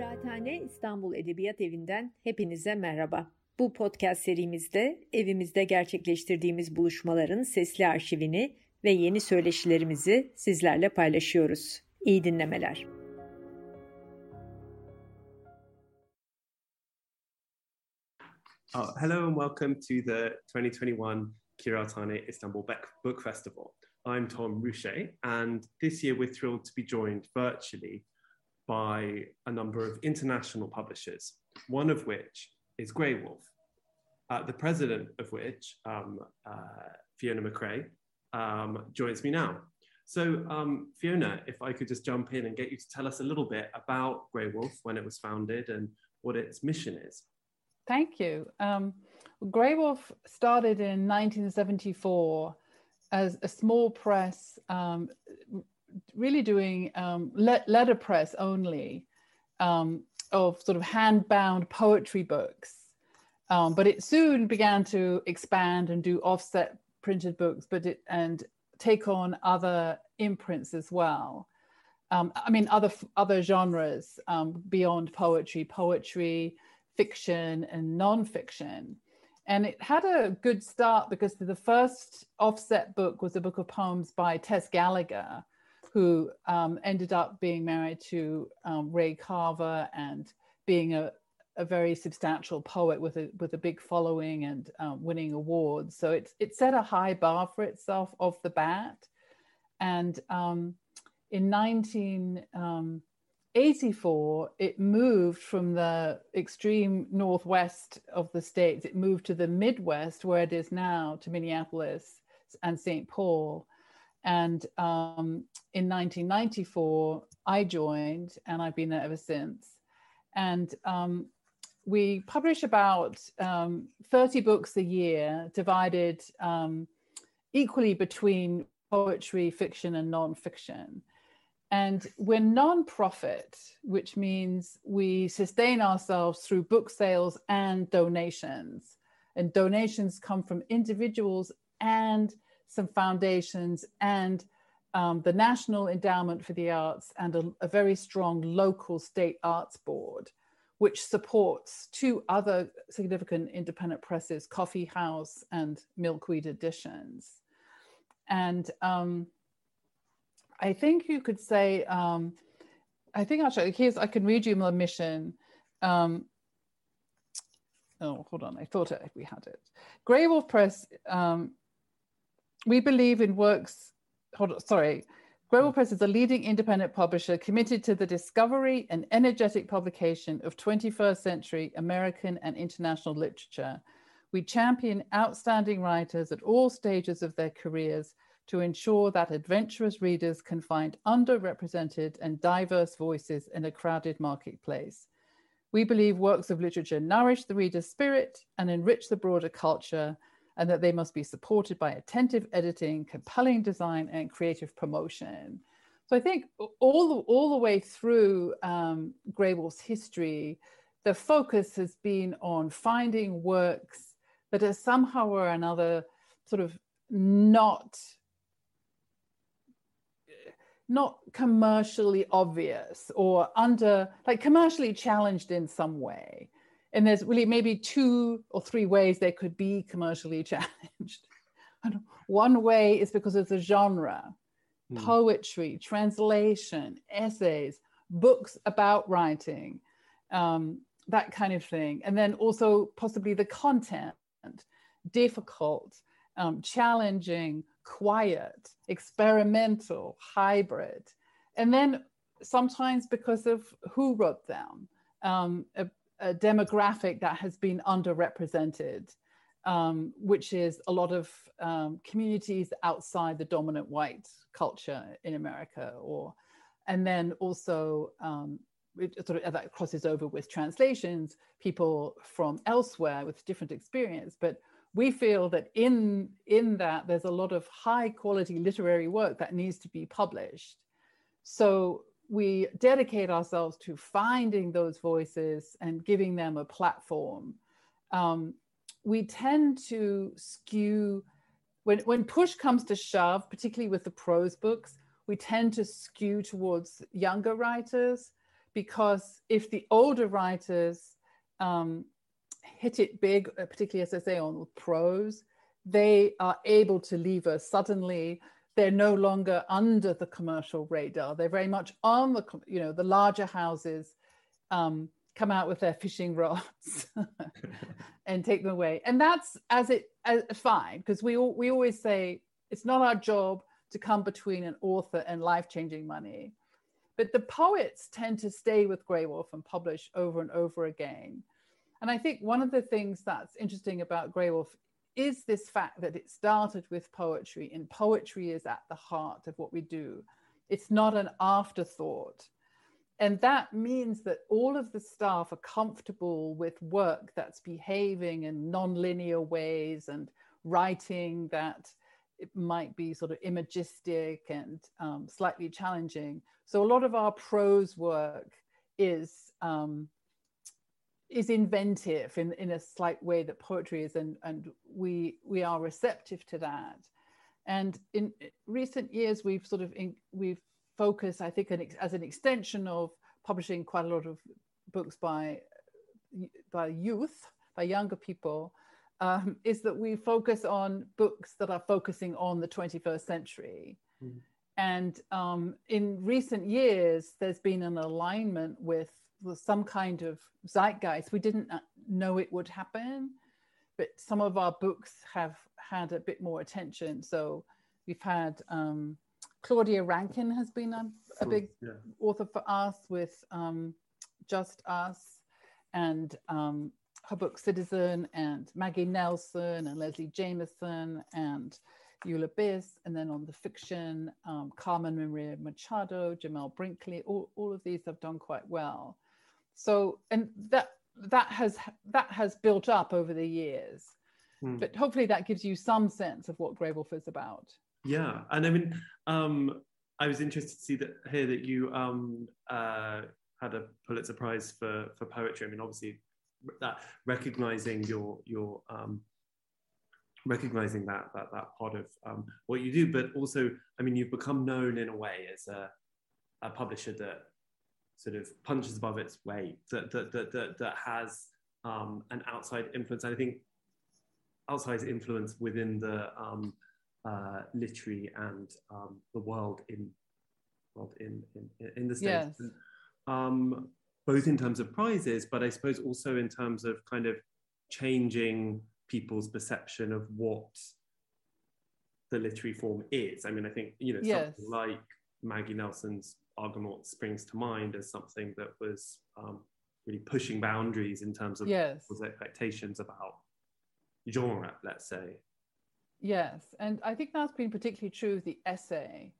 Kıraathane İstanbul Edebiyat Evi'nden hepinize merhaba. Bu podcast serimizde evimizde gerçekleştirdiğimiz buluşmaların sesli arşivini ve yeni söyleşilerimizi sizlerle paylaşıyoruz. İyi dinlemeler. Uh, hello and welcome to the 2021 Kiraatane Istanbul Book Festival. I'm Tom Ruchet, and this year we're thrilled to be joined virtually by a number of international publishers, one of which is Graywolf, uh, the president of which, um, uh, Fiona McCrae, um, joins me now. So, um, Fiona, if I could just jump in and get you to tell us a little bit about Graywolf, when it was founded, and what its mission is. Thank you. Um, Graywolf started in 1974 as a small press um, really doing um, le- letterpress only um, of sort of hand-bound poetry books. Um, but it soon began to expand and do offset printed books, but it and take on other imprints as well. Um, I mean, other other genres um, beyond poetry, poetry, fiction, and nonfiction. And it had a good start because the first offset book was a book of poems by Tess Gallagher, who um, ended up being married to um, Ray Carver and being a, a very substantial poet with a with a big following and um, winning awards. So it it set a high bar for itself off the bat. And um, in 1984, um, it moved from the extreme northwest of the states. It moved to the Midwest, where it is now, to Minneapolis and St. Paul. And um, in 1994, I joined, and I've been there ever since. And um, we publish about um, 30 books a year, divided um, equally between poetry, fiction, and nonfiction. And we're non-profit, which means we sustain ourselves through book sales and donations. And donations come from individuals and some foundations and um, the National Endowment for the Arts and a, a, very strong local state arts board, which supports two other significant independent presses, Coffee House and Milkweed Editions. And um, I think you could say, um, I think actually, here's, I can read you my mission. Um, oh, hold on, I thought we had it. Graywolf Press um, we believe in works, hold on, sorry. Graywolf Press is a leading independent publisher committed to the discovery and energetic publication of 21st century American and international literature. We champion outstanding writers at all stages of their careers to ensure that adventurous readers can find underrepresented and diverse voices in a crowded marketplace. We believe works of literature nourish the reader's spirit and enrich the broader culture and that they must be supported by attentive editing, compelling design, and creative promotion. So I think all the, all the way through um, Graywolf's history, the focus has been on finding works that are somehow or another sort of not not commercially obvious or under like commercially challenged in some way and there's really maybe two or three ways they could be commercially challenged. One way is because of the genre, mm. poetry, translation, essays, books about writing, um, that kind of thing. And then also possibly the content, difficult, um, challenging, quiet, experimental, hybrid. And then sometimes because of who wrote them. Um, a, demographic that has been underrepresented, um, which is a lot of um, communities outside the dominant white culture in America, or and then also um, it sort of that crosses over with translations, people from elsewhere with different experience, but we feel that in in that there's a lot of high quality literary work that needs to be published. So we dedicate ourselves to finding those voices and giving them a platform. Um, we tend to skew, when, when push comes to shove, particularly with the prose books, we tend to skew towards younger writers because if the older writers um, hit it big, uh, particularly as I say on prose, they are able to leave us suddenly. They're no longer under the commercial radar. They're very much on the, you know, the larger houses um, come out with their fishing rods and take them away. And that's as it as, fine because we we always say it's not our job to come between an author and life-changing money. But the poets tend to stay with Graywolf and publish over and over again. And I think one of the things that's interesting about Graywolf is this fact that it started with poetry, and poetry is at the heart of what we do. It's not an afterthought. And that means that all of the staff are comfortable with work that's behaving in non-linear ways and writing that it might be sort of imagistic and um, slightly challenging. So a lot of our prose work is um, is inventive in, in a slight way that poetry is, and, and we we are receptive to that. And in recent years, we've sort of in, we've focused, I think, an, as an extension of publishing quite a lot of books by by youth, by younger people, um, is that we focus on books that are focusing on the 21st century. Mm. And um, in recent years, there's been an alignment with some kind of zeitgeist. We didn't know it would happen, but some of our books have had a bit more attention. So we've had um, Claudia Rankine has been a, a big yeah. author for us with um, Just Us and um, her book Citizen and Maggie Nelson and Leslie Jamison and Eula Biss, and then on the fiction, um, Carmen Maria Machado, Jamel Brinkley, all, all of these have done quite well. So, and that that has that has built up over the years. Hmm. But hopefully that gives you some sense of what Graywolf is about. Yeah, and I mean, um, I was interested to see that here that you um, uh, had a Pulitzer Prize for for poetry. I mean, obviously, that recognizing your your um, recognizing that that that part of um, what you do, but also, I mean, you've become known in a way as a, a publisher that sort of punches above its weight, that that that that, that has um, an outside influence. I think outside influence within the um, uh, literary and um, the world in world in in, in the states. Yes. Um, both in terms of prizes, but I suppose also in terms of kind of changing people's perception of what the literary form is. I mean, I think, you know, yes. something like Maggie Nelson's Argonaut springs to mind as something that was um, really pushing boundaries in terms of yes. expectations about genre, let's say. Yes, and I think that's been particularly true of the essay,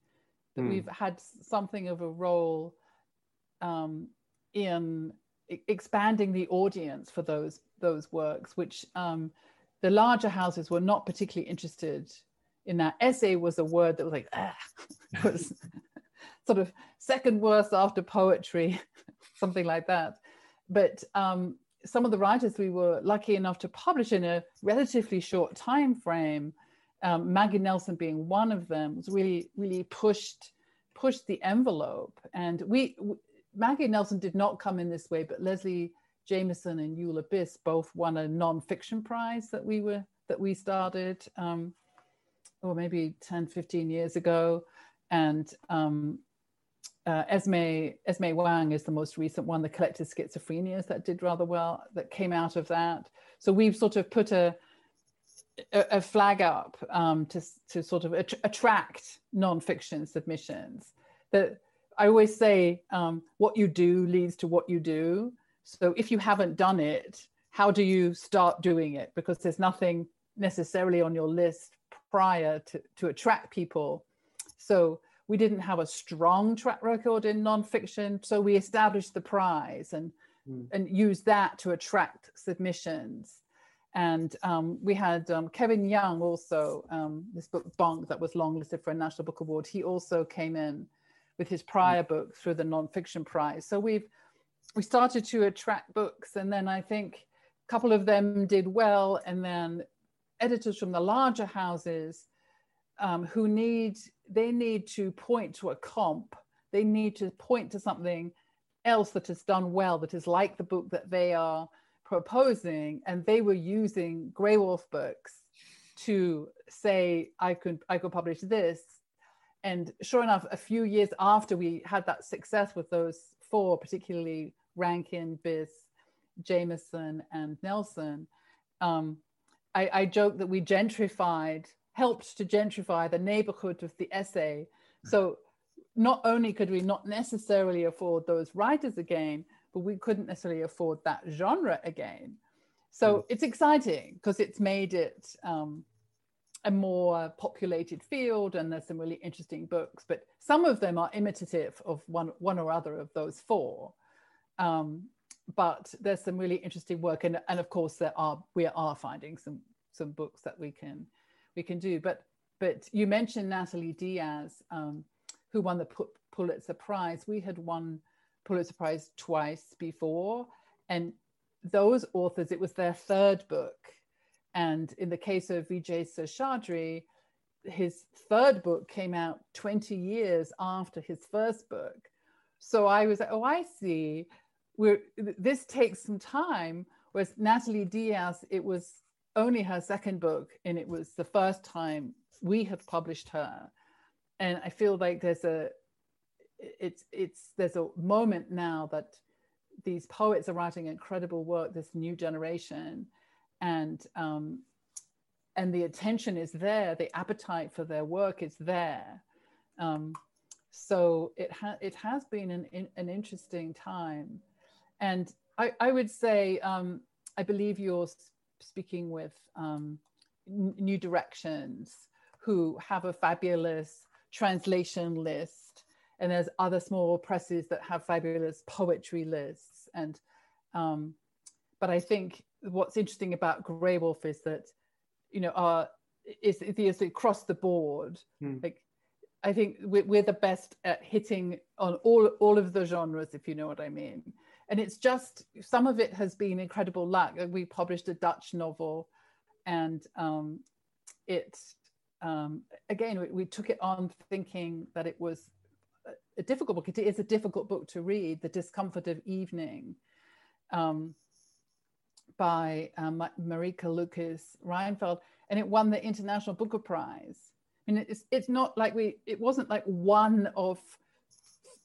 that mm. we've had something of a role um, in expanding the audience for those those works, which um, the larger houses were not particularly interested in. That essay was a word that was like ah, was sort of second worst after poetry, something like that. But um, some of the writers we were lucky enough to publish in a relatively short time frame, um, Maggie Nelson being one of them, was really really pushed pushed the envelope, and we Maggie Nelson did not come in this way, but Leslie Jamison and Eula Biss both won a non-fiction prize that we were that we started, um, or maybe 10, 15 years ago. And um, uh, Esme, Esme Wang is the most recent one, the collected schizophrenias that did rather well, that came out of that. So we've sort of put a, a, a flag up um, to, to sort of att- attract non-fiction submissions that I always say um, what you do leads to what you do. So if you haven't done it, how do you start doing it? Because there's nothing necessarily on your list prior to, to attract people. So we didn't have a strong track record in nonfiction. So we established the prize and, mm. and used that to attract submissions. And um, we had um, Kevin Young also, um, this book Bunk that was longlisted for a National Book Award. He also came in with his prior book through the nonfiction prize. So we've we started to attract books, and then I think a couple of them did well, and then editors from the larger houses um, who need they need to point to a comp, they need to point to something else that has done well, that is like the book that they are proposing, and they were using Graywolf books to say, I could, I could publish this. And sure enough, a few years after we had that success with those four, particularly Rankine, Biss, Jamison, and Nelson, um, I, I joke that we gentrified, helped to gentrify the neighborhood of the essay. So not only could we not necessarily afford those writers again, but we couldn't necessarily afford that genre again. So mm. it's exciting because it's made it um, a more populated field and there's some really interesting books, but some of them are imitative of one, one or other of those four. Um, but there's some really interesting work and, and of course there are we are finding some some books that we can we can do. But but you mentioned natalie diaz um, who won the pulitzer prize. We had won pulitzer prize twice before and those authors it was their third book. And in the case of vijay seshadri his third book came out 20 years after his first book. So i was like oh i see. We're, this takes some time. Whereas Natalie Diaz, it was only her second book, and it was the first time we had published her. And I feel like there's a, it's it's there's a moment now that these poets are writing incredible work. This new generation, and um, and the attention is there. The appetite for their work is there. Um, so it ha- it has been an an interesting time and I, I would say, um, I believe you're speaking with um, New Directions, who have a fabulous translation list. And there's other small presses that have fabulous poetry lists. And, um, but I think what's interesting about Graywolf is that, you know, our, is, is across the board. Mm. Like, I think we're, we're the best at hitting on all, all of the genres, if you know what I mean and it's just some of it has been incredible luck. We published a Dutch novel, and um, it um, again we, we, took it on thinking that it was a difficult book. It is a difficult book to read, The Discomfort of Evening, um, by um, Marieke Lucas Rijneveld, and it won the International Booker Prize. And it's it's not like we it wasn't like one of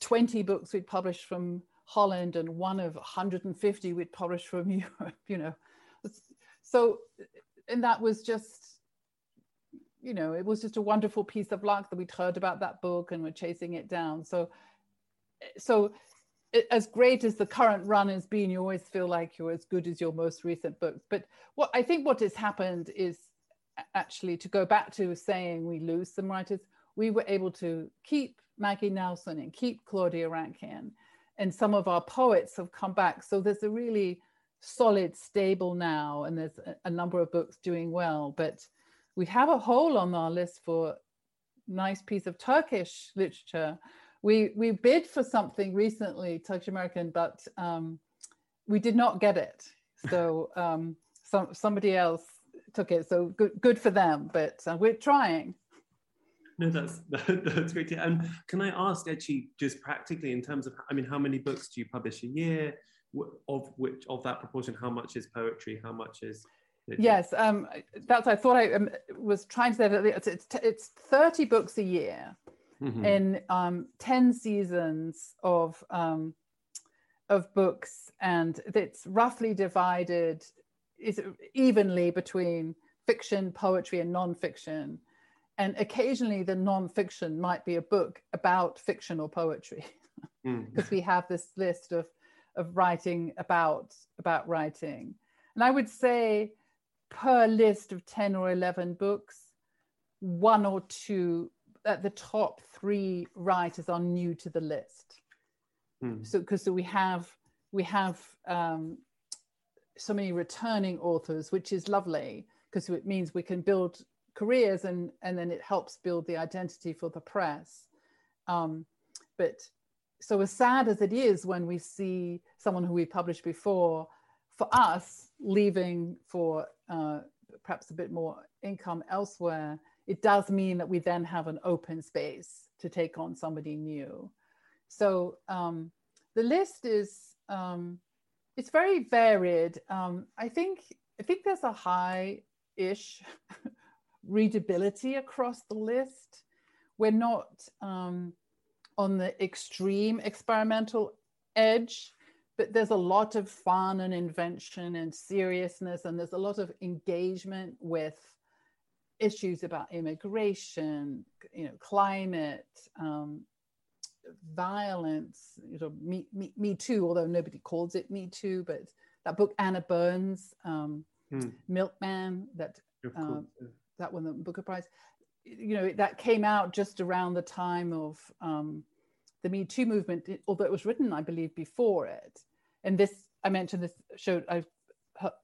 20 books we'd published from Holland and one of 150 we'd published from Europe, you know. So, and that was just, you know, it was just a wonderful piece of luck that we'd heard about that book and we're chasing it down. So, so as great as the current run has been, you always feel like you're as good as your most recent books. But what I think what has happened is actually to go back to saying we lose some writers, we were able to keep Maggie Nelson and keep Claudia Rankine and some of our poets have come back. So there's a really solid stable now, and there's a, a number of books doing well. But we have a hole on our list for nice piece of Turkish literature. We we bid for something recently, Turkish American, but um, we did not get it. So um, some somebody else took it. So good good for them. But uh, we're trying. No, that's that's great. And can I ask, actually, just practically in terms of, I mean, how many books do you publish a year? Of which of that proportion, how much is poetry? How much is Yes, um, that's. I thought I um, was trying to say that it's it's, it's thirty books a year mm-hmm. in um, ten seasons of um, of books, and it's roughly divided is evenly between fiction, poetry, and non-fiction and occasionally the non-fiction might be a book about fiction or poetry because mm. we have this list of of writing about about writing and i would say per list of 10 or 11 books one or two at the top three writers are new to the list mm. so because so we have we have um, so many returning authors which is lovely because it means we can build careers and and then it helps build the identity for the press um, but so as sad as it is when we see someone who we published before for us leaving for uh, perhaps a bit more income elsewhere it does mean that we then have an open space to take on somebody new so um, the list is um, it's very varied. Um, I think I think there's a high-ish readability across the list. We're not um, on the extreme experimental edge, but there's a lot of fun and invention and seriousness, and there's a lot of engagement with issues about immigration, you know, climate, um, violence, you know, me, me, me Too, although nobody calls it Me Too, but that book, Anna Burns, um, hmm. Milkman, that, um, that won the Booker Prize, you know, that came out just around the time of um, the Me Too movement, although it was written, I believe, before it. And this, I mentioned this, showed, I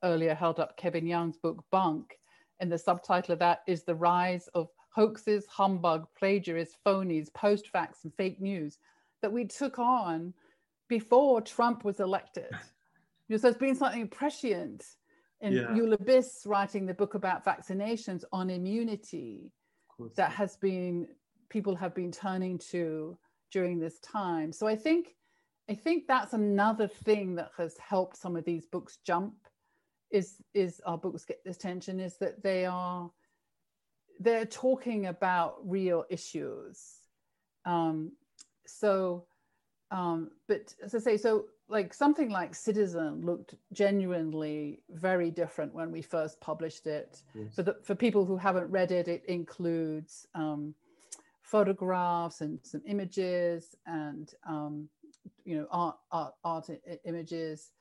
earlier held up Kevin Young's book, Bunk, and the subtitle of that is The Rise of hoaxes, humbug, plagiarists, phonies, post facts, and fake news that we took on before Trump was elected. You know, so it's been something prescient in yeah. Eula Biss writing the book about vaccinations on immunity that has been people have been turning to during this time. So I think I think that's another thing that has helped some of these books jump is is our books get this tension is that they are they're talking about real issues. Um, so, um, but as I say, so like something like Citizen looked genuinely very different when we first published it. Yes. For the, for people who haven't read it, it includes um, photographs and some images and um, you know art art, art images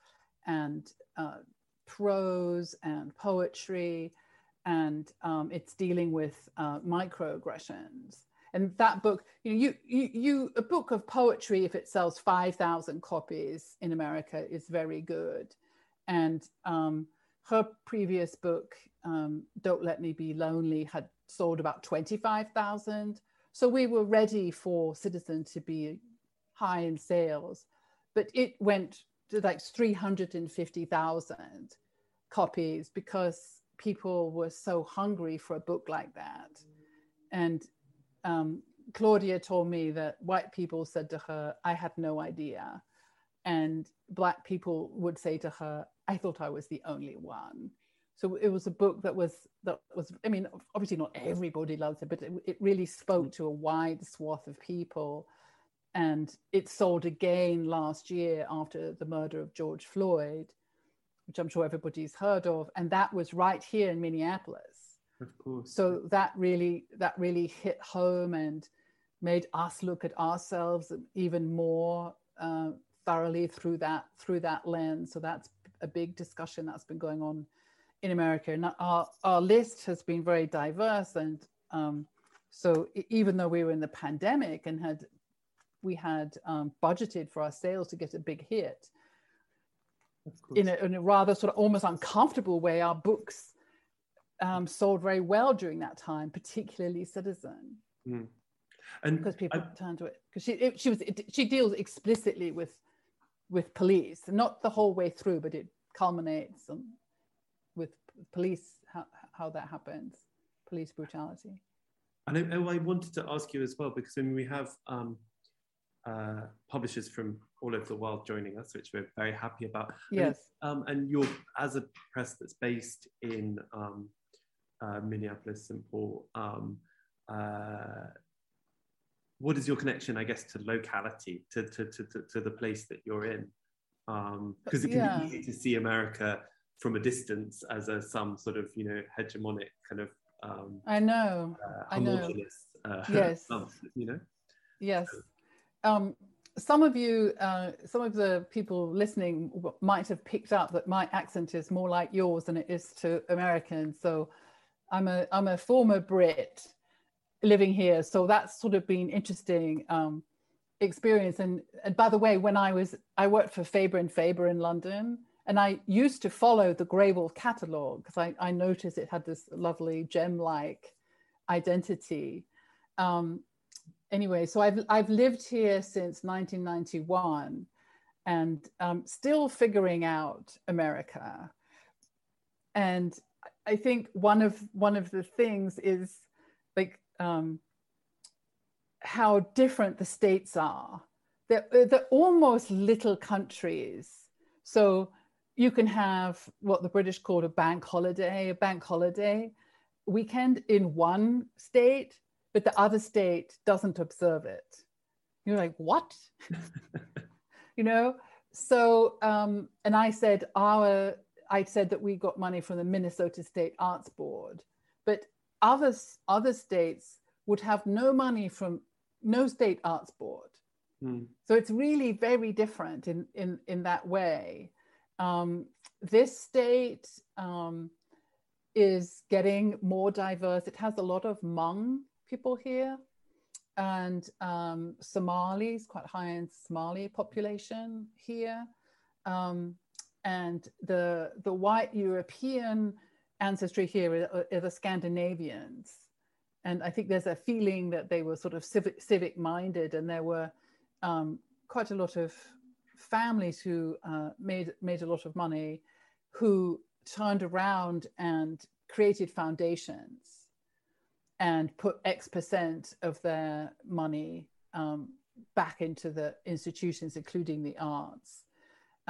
and uh, prose and poetry and um, it's dealing with uh, microaggressions. And that book, you know, you, you, you, a book of poetry, if it sells 5,000 copies in America, is very good. And um, her previous book, um, Don't Let Me Be Lonely, had sold about 25,000. So we were ready for Citizen to be high in sales, but it went to like 350,000 copies because people were so hungry for a book like that. And um, Claudia told me that white people said to her, I had no idea. And black people would say to her, I thought I was the only one. So it was a book that was that was I mean obviously not everybody loves it but it, it really spoke to a wide swath of people and it sold again last year after the murder of George Floyd which I'm sure everybody's heard of, and that was right here in Minneapolis. Of course. So that really that really hit home and made us look at ourselves even more uh, thoroughly through that through that lens. So that's a big discussion that's been going on in America. And our our list has been very diverse, and um, so even though we were in the pandemic and had we had um, budgeted for our sales to get a big hit in a, in a, rather sort of almost uncomfortable way, our books um, sold very well during that time, particularly Citizen. Mm. And because people I, turn to it because she it, she was it, she deals explicitly with with police, not the whole way through, but it culminates on, with police how, how that happens, police brutality. And I, I, wanted to ask you as well because I mean we have um, uh, publishers from all over the world joining us, which we're very happy about. Yes. And, um, and you're, as a press that's based in um, uh, Minneapolis, St. Paul, um, uh, what is your connection, I guess, to locality, to, to, to, to, the place that you're in? Because um, it can yeah. be easy to see America from a distance as a some sort of, you know, hegemonic kind of. Um, I know. Uh, I know. Uh, yes. you know. Yes. Um, some of you, uh, some of the people listening might have picked up that my accent is more like yours than it is to Americans. So I'm a, I'm a former Brit living here. So that's sort of been interesting um, experience. And, and by the way, when I was, I worked for Faber and Faber in London and I used to follow the Wolf catalog because I, I noticed it had this lovely gem-like identity. Um, anyway, so I've, I've lived here since 1991 and um, still figuring out America. And I think one of one of the things is like um, how different the states are they're, they're almost little countries. So you can have what the British called a bank holiday, a bank holiday weekend in one state, but the other state doesn't observe it. You're like, what? you know? So, um, and I said, our, I said that we got money from the Minnesota State Arts Board, but other, other states would have no money from no state arts board. Mm. So it's really very different in, in, in that way. Um, this state um, is getting more diverse. It has a lot of Hmong people here and um, Somalis, quite high in Somali population here. Um, and the, the white European ancestry here are, are, the Scandinavians. And I think there's a feeling that they were sort of civic, civic minded and there were um, quite a lot of families who uh, made, made a lot of money who turned around and created foundations and put X percent of their money um, back into the institutions, including the arts.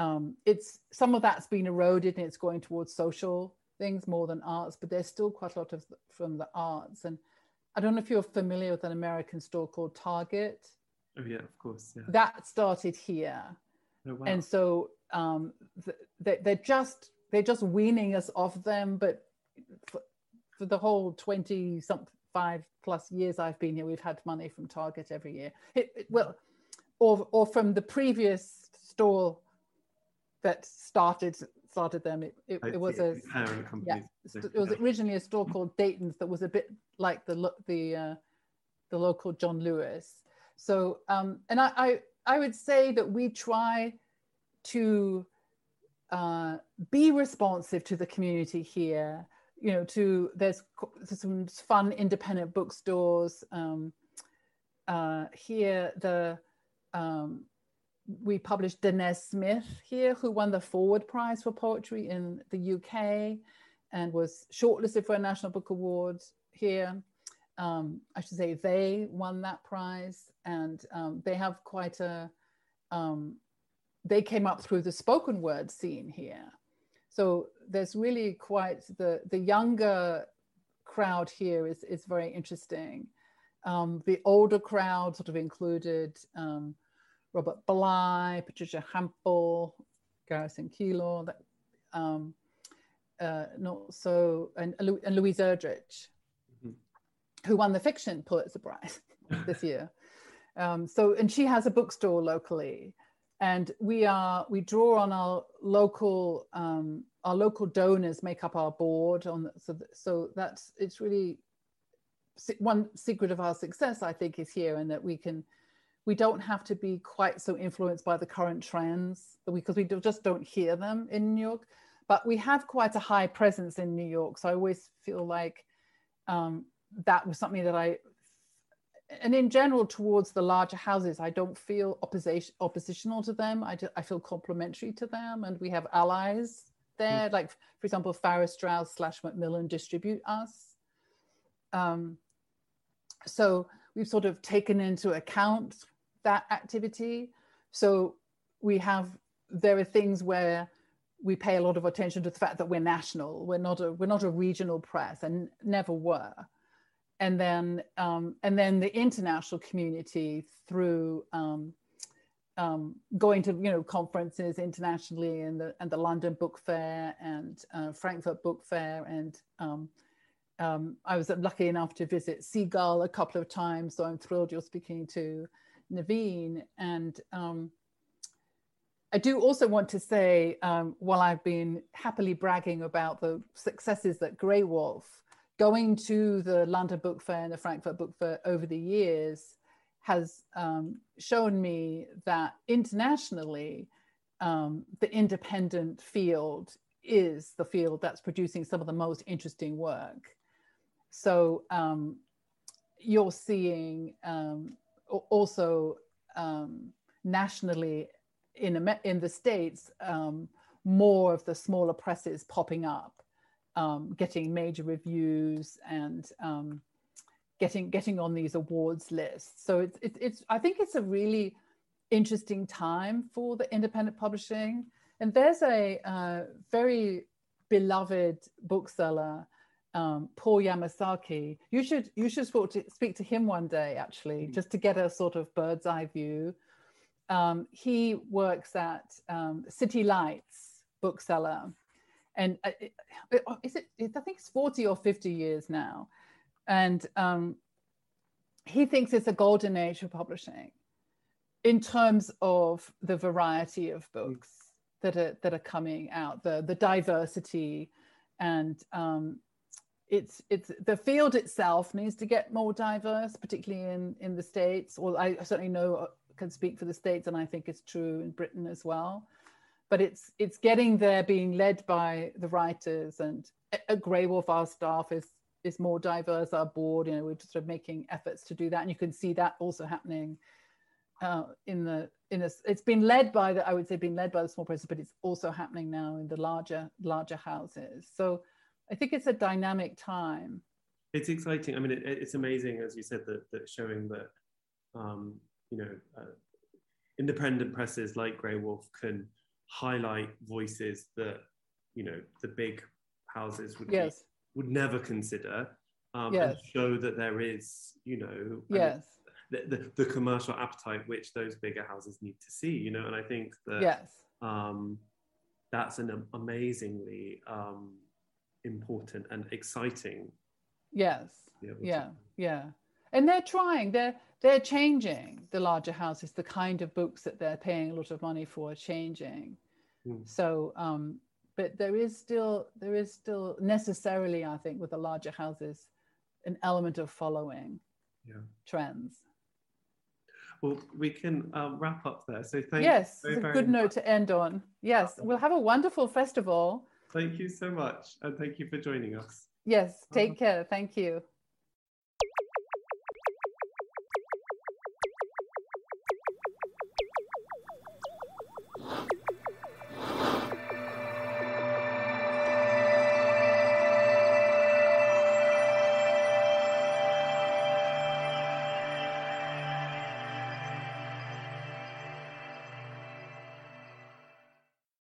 Um, it's some of that's been eroded and it's going towards social things more than arts, but there's still quite a lot of from the arts. And I don't know if you're familiar with an American store called Target. Oh yeah, of course. Yeah. That started here, oh, wow. and so um, they're just they're just weaning us off them. But for, for the whole twenty something five plus years I've been here, we've had money from Target every year. It, it, well, or or from the previous store that started started them. It, it, it was a parent company. yeah, it was originally a store called Dayton's that was a bit like the the uh, the local John Lewis. So um, and I, I I would say that we try to uh, be responsive to the community here you know, to there's some fun independent bookstores. Um, uh, here, the um, we published Danez Smith here, who won the Forward Prize for Poetry in the UK and was shortlisted for a National Book Award here. Um, I should say they won that prize, and um, they have quite a. Um, they came up through the spoken word scene here, so there's really quite the the younger crowd here is is very interesting. Um, the older crowd sort of included um, Robert Bly, Patricia Hampl, Garrison Keillor, that, um, uh, not so, and, and Louise Erdrich, mm-hmm. who won the fiction Pulitzer Prize this year. Um, so, and she has a bookstore locally and we are we draw on our local um, our local donors make up our board on so so that's it's really one secret of our success i think is here and that we can we don't have to be quite so influenced by the current trends because we just don't hear them in new york but we have quite a high presence in new york. So i always feel like um, that was something that i and in general towards the larger houses i don't feel opposition oppositional to them. I, do, I feel complementary to them and we have allies there. Mm. like for example farrar straus slash macmillan distribute us. Um, so we've sort of taken into account that activity. So we have there are things where we pay a lot of attention to the fact that we're national. We're not a we're not a regional press and never were. And then um, and then the international community through um, um, going to you know conferences internationally and the and the London Book Fair and uh, Frankfurt Book Fair. And um, um, I was lucky enough to visit Seagull a couple of times, so I'm thrilled you're speaking to Naveen and. Um, I do also want to say, while I've been happily bragging about the successes that Graywolf going to the London Book Fair and the Frankfurt Book Fair over the years has um, shown me that internationally, um, the independent field is the field that's producing some of the most interesting work. So um, you're seeing um, also um, nationally in, in the States, um, more of the smaller presses popping up um, getting major reviews and um, getting getting on these awards lists. So it's, it's it's I think it's a really interesting time for the independent publishing. And there's a uh, very beloved bookseller, um, Paul Yamazaki. You should you should speak to, speak to him one day, actually, mm-hmm. just to get a sort of bird's eye view. Um, he works at um, City Lights bookseller, and uh, is it, I think it's forty or fifty years now, and um, he thinks it's a golden age for publishing in terms of the variety of mm. books that are that are coming out, the the diversity, and um, it's it's the field itself needs to get more diverse, particularly in in the states. Or I certainly know uh, can speak for the states, and I think it's true in Britain as well. But it's it's getting there, being led by the writers, and at Graywolf, our staff is is more diverse. Our board, you know, we're sort of making efforts to do that, and you can see that also happening uh, in the in a, it's been led by the I would say been led by the small presses, but it's also happening now in the larger larger houses. So I think it's a dynamic time. It's exciting. I mean, it, it's amazing, as you said, that, that showing that um, you know uh, independent presses like Graywolf can highlight voices that you know the big houses would yes. be, would never consider um, yes. and show that there is you know yes the, the, the, commercial appetite which those bigger houses need to see you know and i think that yes um, that's an amazingly um, important and exciting yes yeah yeah and they're trying they're they're changing the larger houses the kind of books that they're paying a lot of money for changing mm. so um but there is still there is still necessarily i think with the larger houses an element of following yeah. trends well, we can um, wrap up there. So thank yes, you. Yes, it's a good much. note to end on. Yes, we'll have a wonderful festival. Thank you so much. And thank you for joining us. Yes, take care. Thank you.